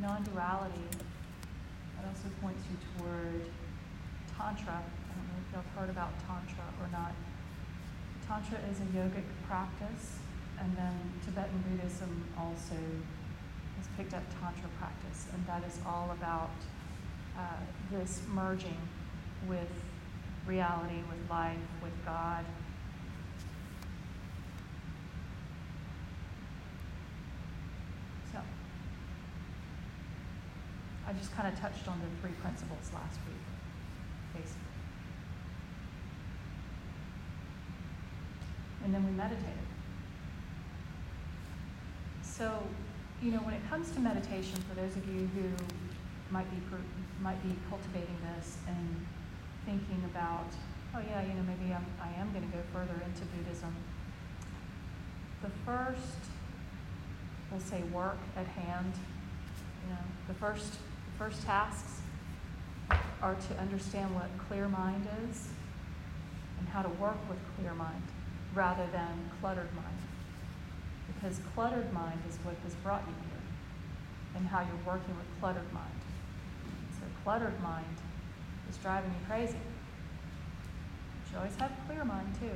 non duality, it also points you toward Tantra. I don't know if have heard about Tantra or not. Tantra is a yogic practice, and then Tibetan Buddhism also has picked up Tantra practice, and that is all about uh, this merging with reality, with life, with God. So, I just kind of touched on the three principles last week, basically. And then we meditated. So, you know, when it comes to meditation, for those of you who might be might be cultivating this and thinking about, oh yeah, you know, maybe I'm, I am going to go further into Buddhism. The first, we'll say, work at hand. You know, the first, first tasks are to understand what clear mind is and how to work with clear mind rather than cluttered mind. Because cluttered mind is what has brought you here and how you're working with cluttered mind. So cluttered mind is driving you crazy. You should always have clear mind too.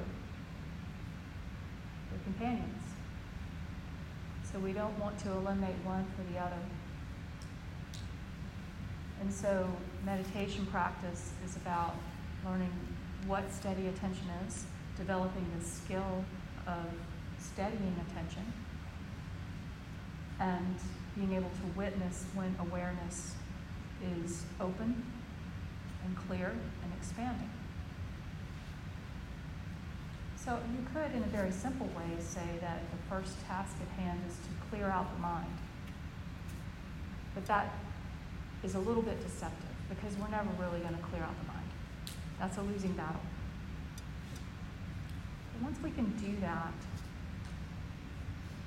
They're companions. So we don't want to eliminate one for the other. And so meditation practice is about learning what steady attention is, developing the skill of steadying attention, and being able to witness when awareness is open and clear and expanding. So you could, in a very simple way, say that the first task at hand is to clear out the mind. But that is a little bit deceptive because we're never really going to clear out the mind. That's a losing battle. But once we can do that,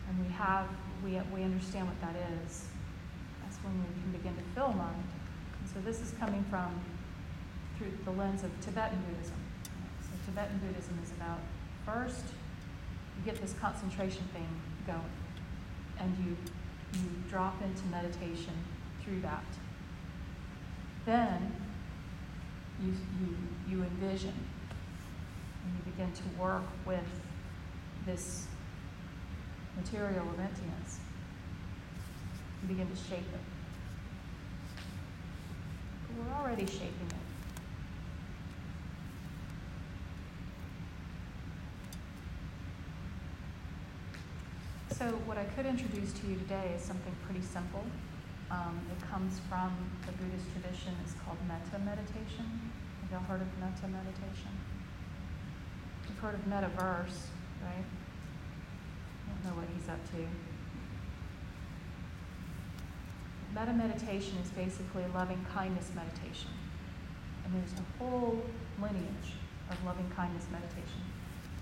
and we have, we, we understand what that is, that's when we can begin to fill mind. And so this is coming from through the lens of Tibetan Buddhism. So Tibetan Buddhism is about first you get this concentration thing going, and you you drop into meditation through that. Then you you you envision and you begin to work with this material of emptiness. You begin to shape it. But we're already shaping it. So, what I could introduce to you today is something pretty simple. Um, it comes from the Buddhist tradition. It's called metta meditation. Have y'all heard of metta meditation? You've heard of metaverse, right? I don't know what he's up to. Metta meditation is basically loving kindness meditation. And there's a whole lineage of loving kindness meditation.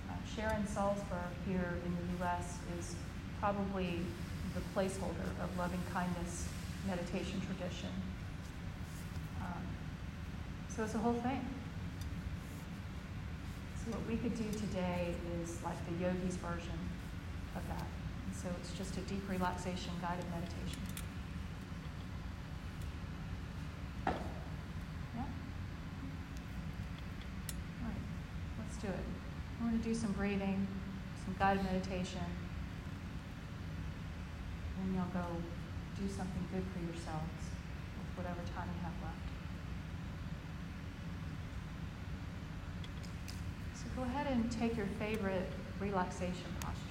Uh, Sharon Salzberg here in the US is probably the placeholder of loving kindness meditation tradition. Um, so it's a whole thing. So what we could do today is like the yogi's version of that. And so it's just a deep relaxation guided meditation. Yeah? All right, let's do it. We're going to do some breathing, some guided meditation and you'll go do something good for yourselves with whatever time you have left. So go ahead and take your favorite relaxation posture.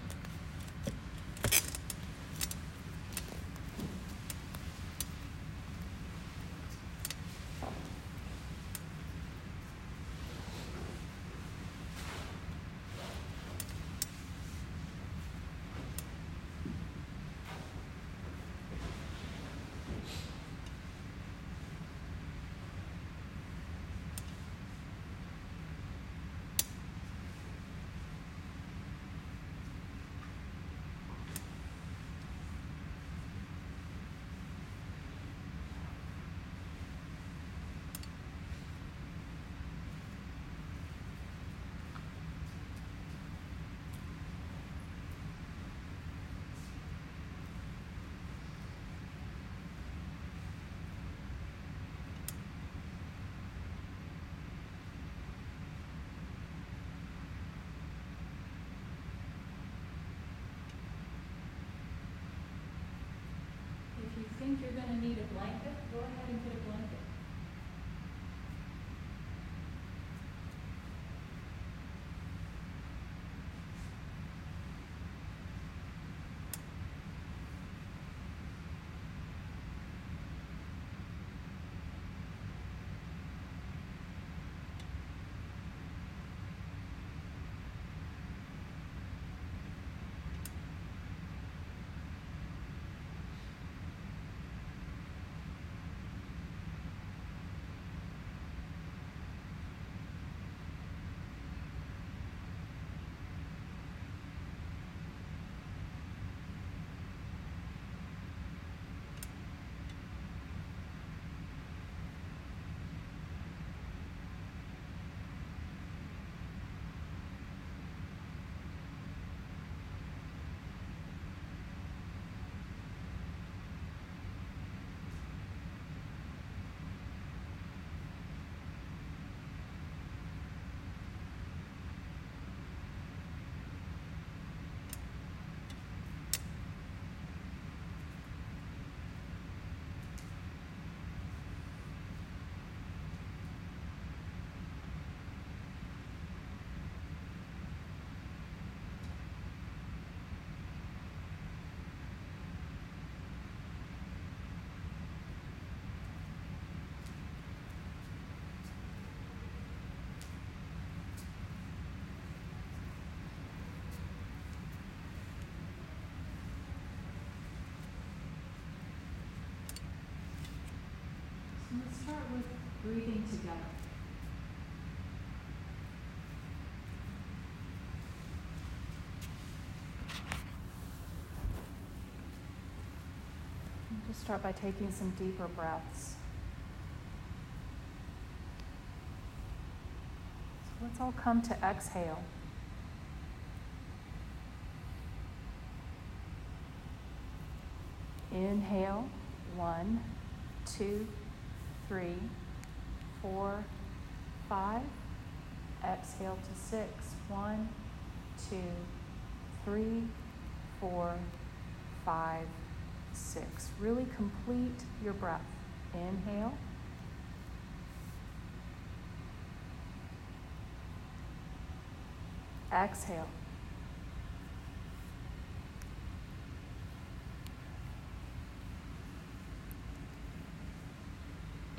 You're going to need a blanket, go ahead and put a blanket. So let's start with breathing together. Just start by taking some deeper breaths. So let's all come to exhale. Inhale, one, two, three, four, five. Exhale to six. One, two, three, four, five, six. Really complete your breath. Inhale. Exhale.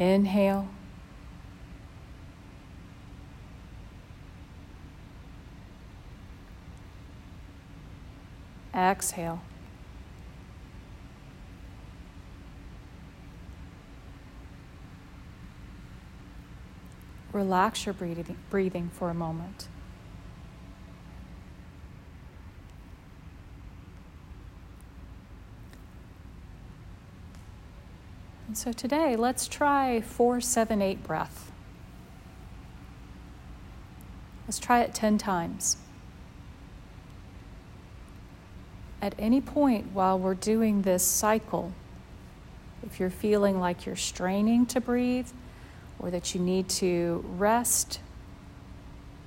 Inhale. Exhale. Relax your breathing, breathing for a moment. And so today, let's try 478 breath. Let's try it 10 times. At any point while we're doing this cycle, if you're feeling like you're straining to breathe or that you need to rest,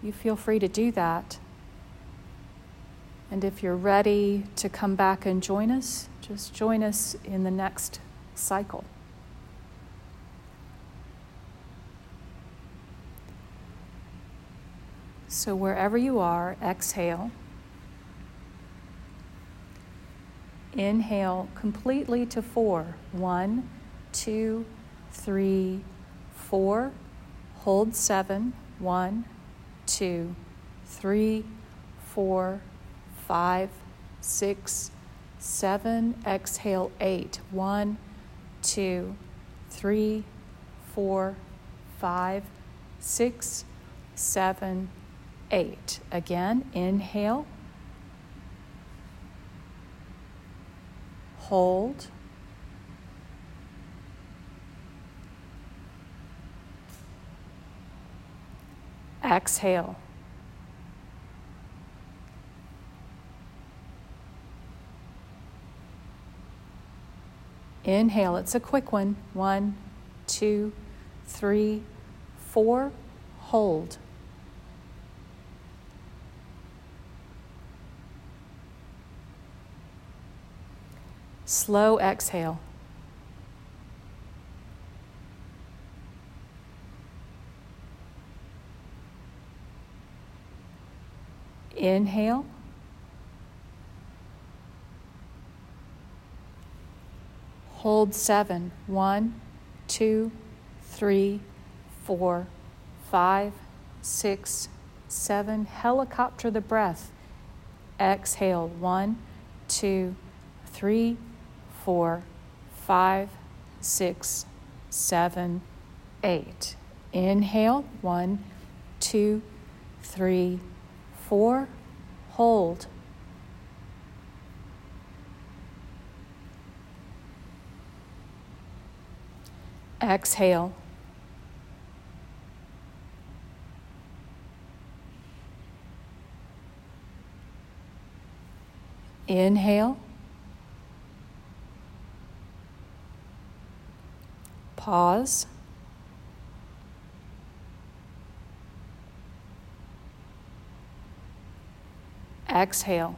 you feel free to do that. And if you're ready to come back and join us, just join us in the next cycle. So, wherever you are, exhale. Inhale completely to four. One, two, three, four. Hold seven. One, two, three, four, five, six, seven. Exhale eight. One, two, three, four, five, six, seven, eight. Again, inhale. hold. Exhale. Inhale, it's a quick one. One, two, three, four. Hold. Slow exhale. Inhale. Hold seven. One, two, three, four, five, six, seven. Helicopter the breath. Exhale. One, two, three, four, five, six, seven, eight. Inhale. One, two, three, four. Hold. Exhale. Inhale. Pause. Exhale.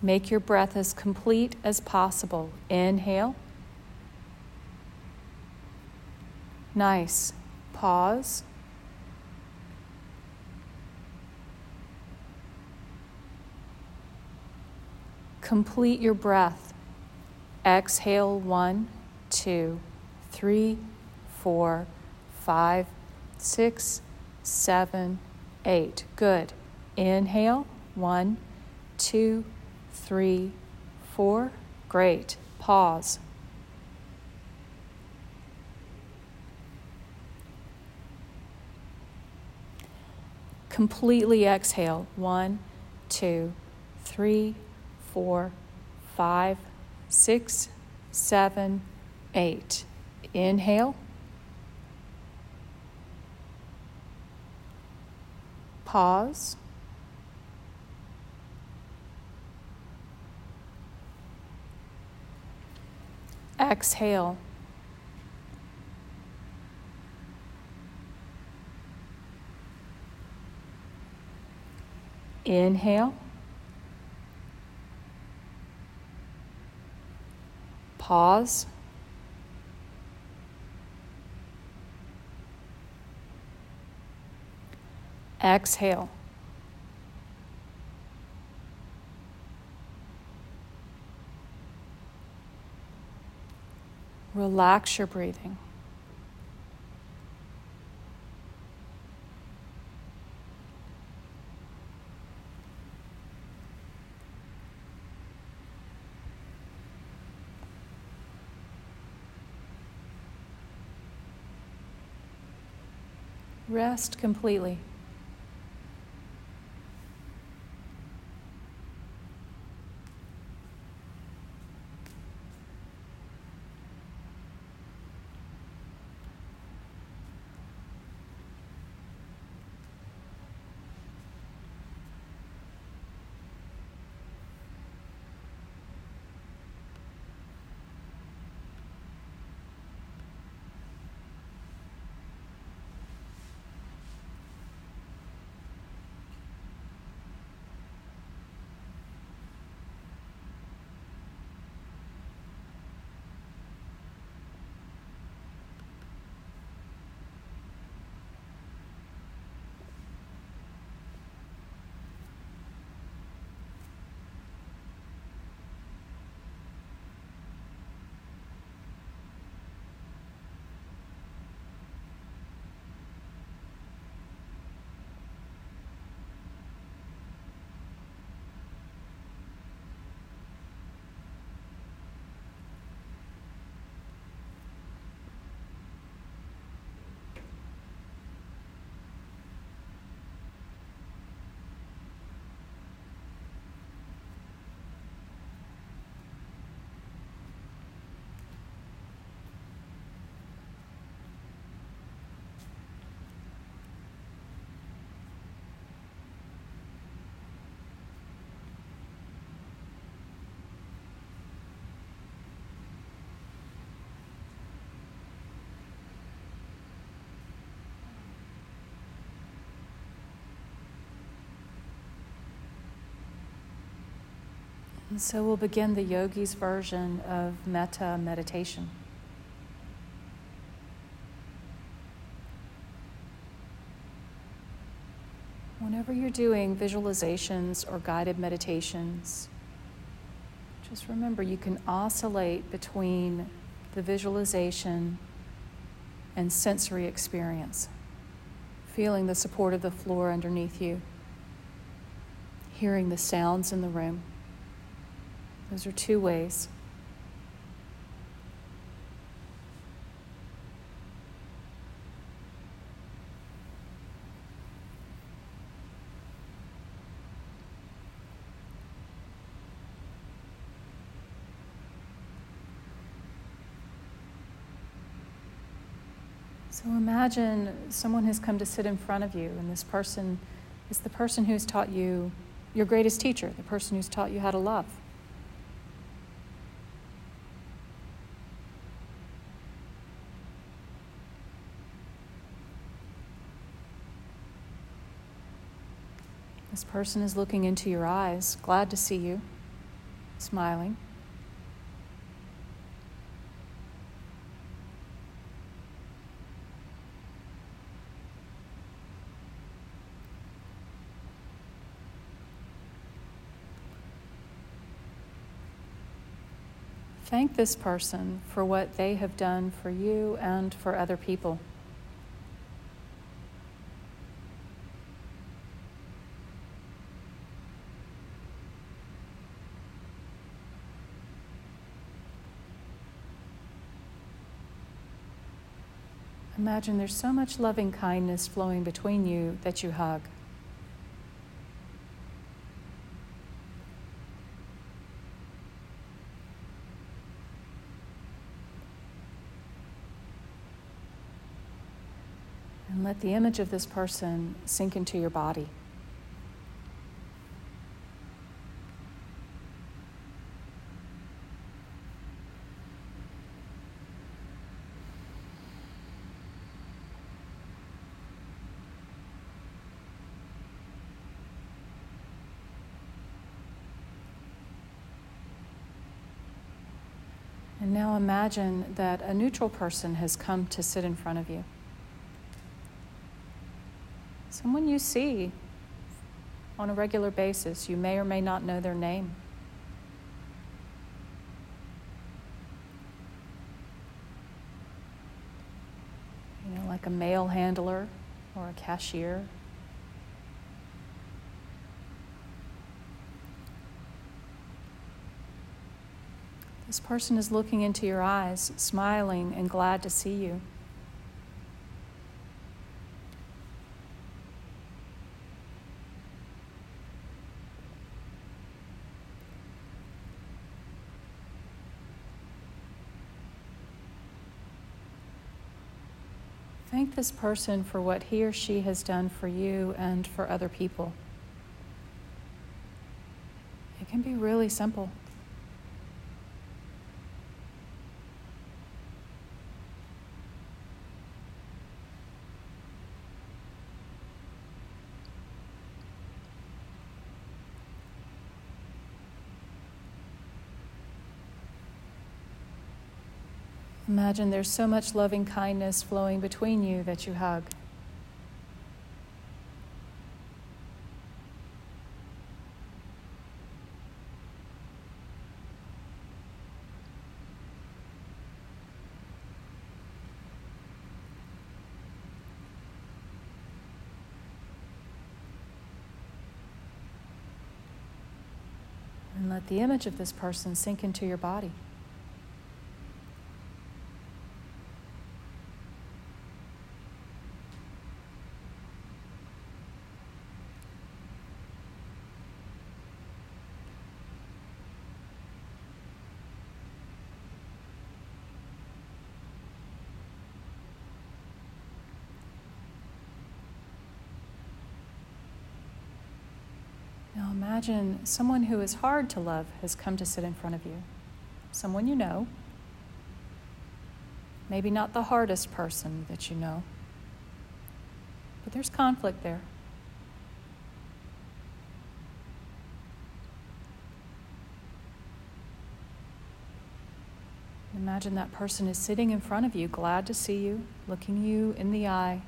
Make your breath as complete as possible. Inhale. Nice. Pause. Complete your breath. Exhale one, two, three, four, five, six, seven, eight. Good. Inhale one, two, three, four. Great. Pause. Completely exhale. One, two, three, four, five, six, seven, eight. Inhale. Pause. Exhale. Inhale. Pause. Exhale. Relax your breathing. Rest completely. And so we'll begin the yogi's version of metta meditation. Whenever you're doing visualizations or guided meditations, just remember you can oscillate between the visualization and sensory experience, feeling the support of the floor underneath you, hearing the sounds in the room. Those are two ways. So imagine someone has come to sit in front of you, and this person is the person who's taught you your greatest teacher, the person who's taught you how to love. This person is looking into your eyes, glad to see you, smiling. Thank this person for what they have done for you and for other people. Imagine there's so much loving kindness flowing between you that you hug. And let the image of this person sink into your body. And imagine that a neutral person has come to sit in front of you. Someone you see on a regular basis. You may or may not know their name. You know, like a mail handler or a cashier This person is looking into your eyes, smiling and glad to see you. Thank this person for what he or she has done for you and for other people. It can be really simple. Imagine there's so much loving kindness flowing between you that you hug. And let the image of this person sink into your body. Imagine someone who is hard to love has come to sit in front of you, someone you know, maybe not the hardest person that you know, but there's conflict there. Imagine that person is sitting in front of you, glad to see you, looking you in the eye,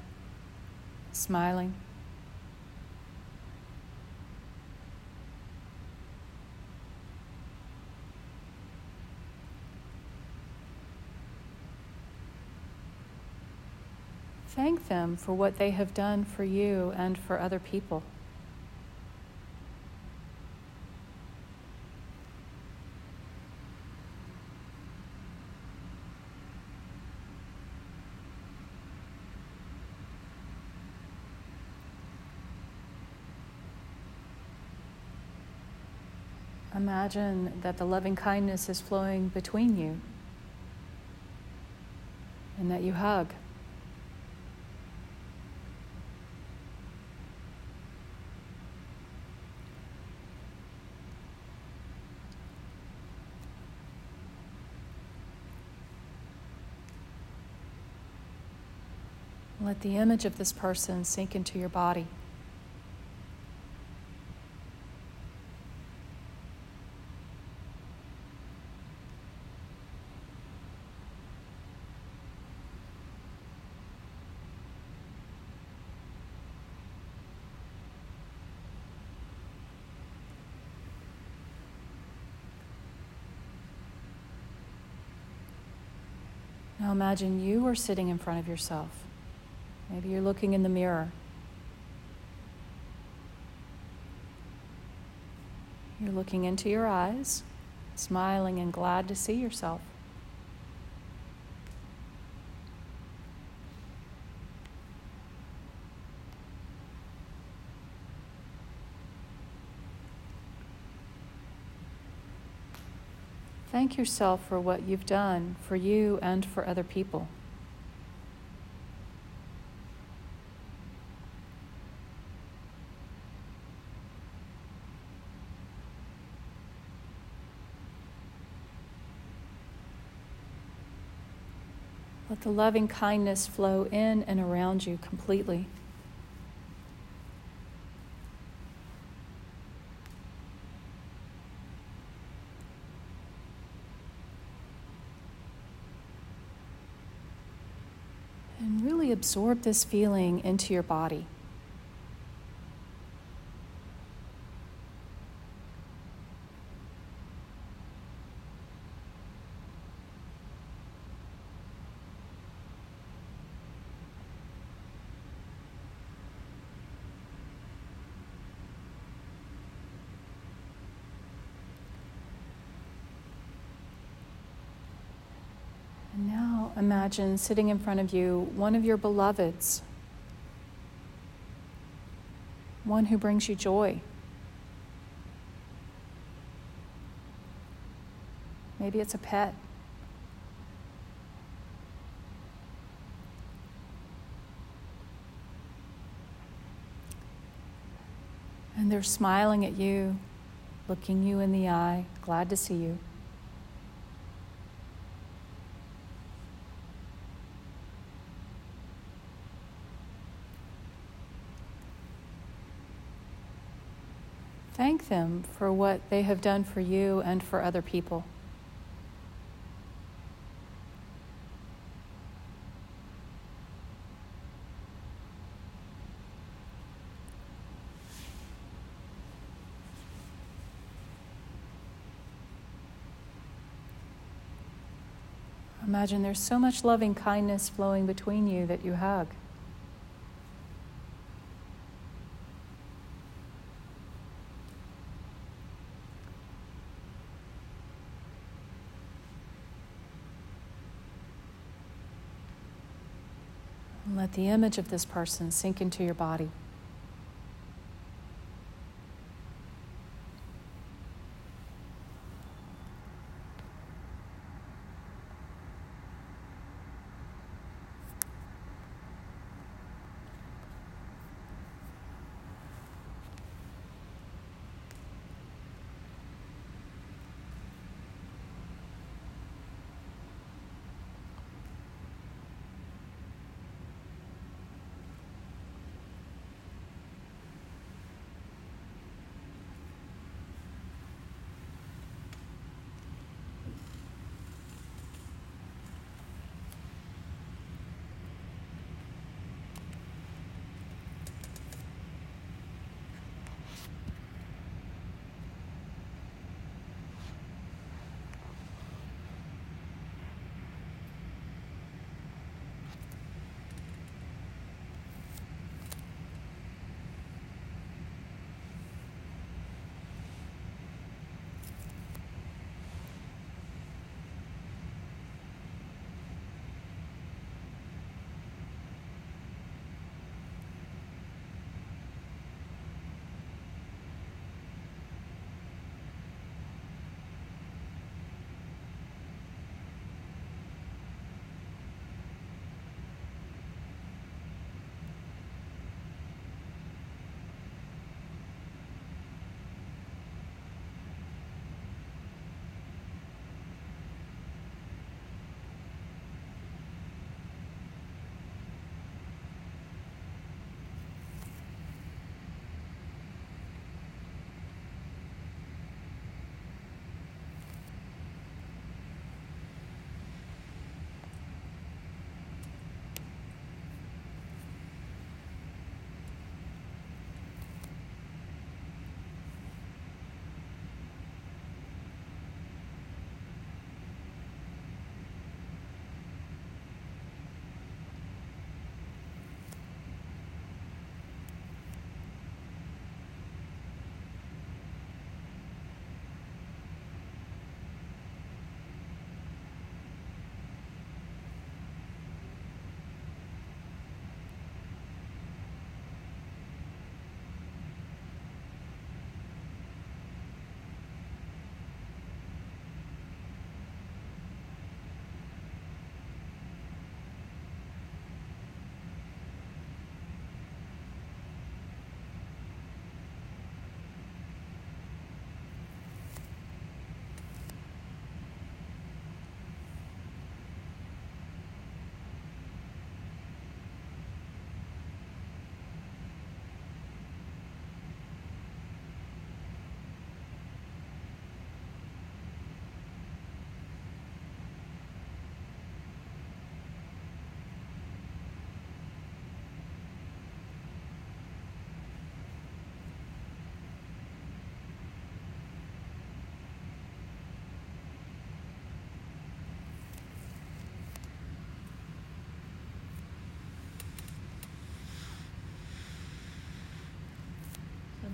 smiling. Them for what they have done for you and for other people. Imagine that the loving kindness is flowing between you and that you hug. Let the image of this person sink into your body. Now imagine you are sitting in front of yourself. Maybe you're looking in the mirror. You're looking into your eyes, smiling and glad to see yourself. Thank yourself for what you've done for you and for other people. Let the loving kindness flow in and around you completely. And really absorb this feeling into your body. Imagine sitting in front of you one of your beloveds, one who brings you joy. Maybe it's a pet. And they're smiling at you, looking you in the eye, glad to see you. Them for what they have done for you and for other people. Imagine there's so much loving kindness flowing between you that you hug. Let the image of this person sink into your body.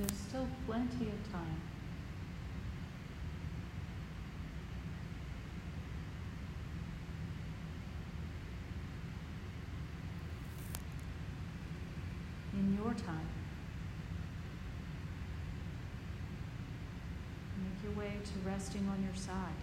There's still plenty of time. In your time. Make your way to resting on your side.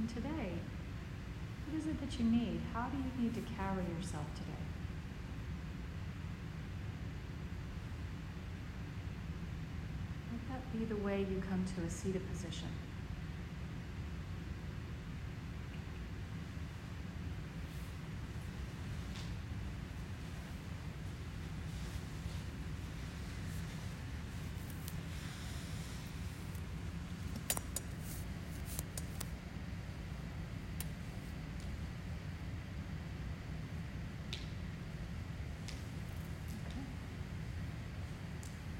And today, what is it that you need? How do you need to carry yourself today? Let that be the way you come to a seated position. Okay.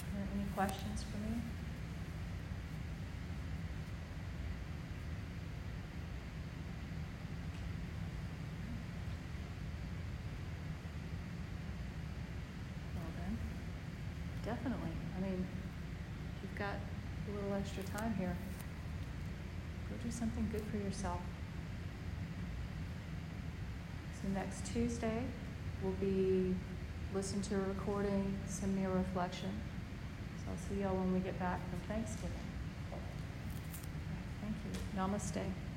Are there any questions for me? Well then, definitely. I mean, you've got a little extra time here, go do something good for yourself. So next Tuesday will be listen to a recording, send me a reflection. I'll see y'all when we get back from Thanksgiving. Thank you. Namaste.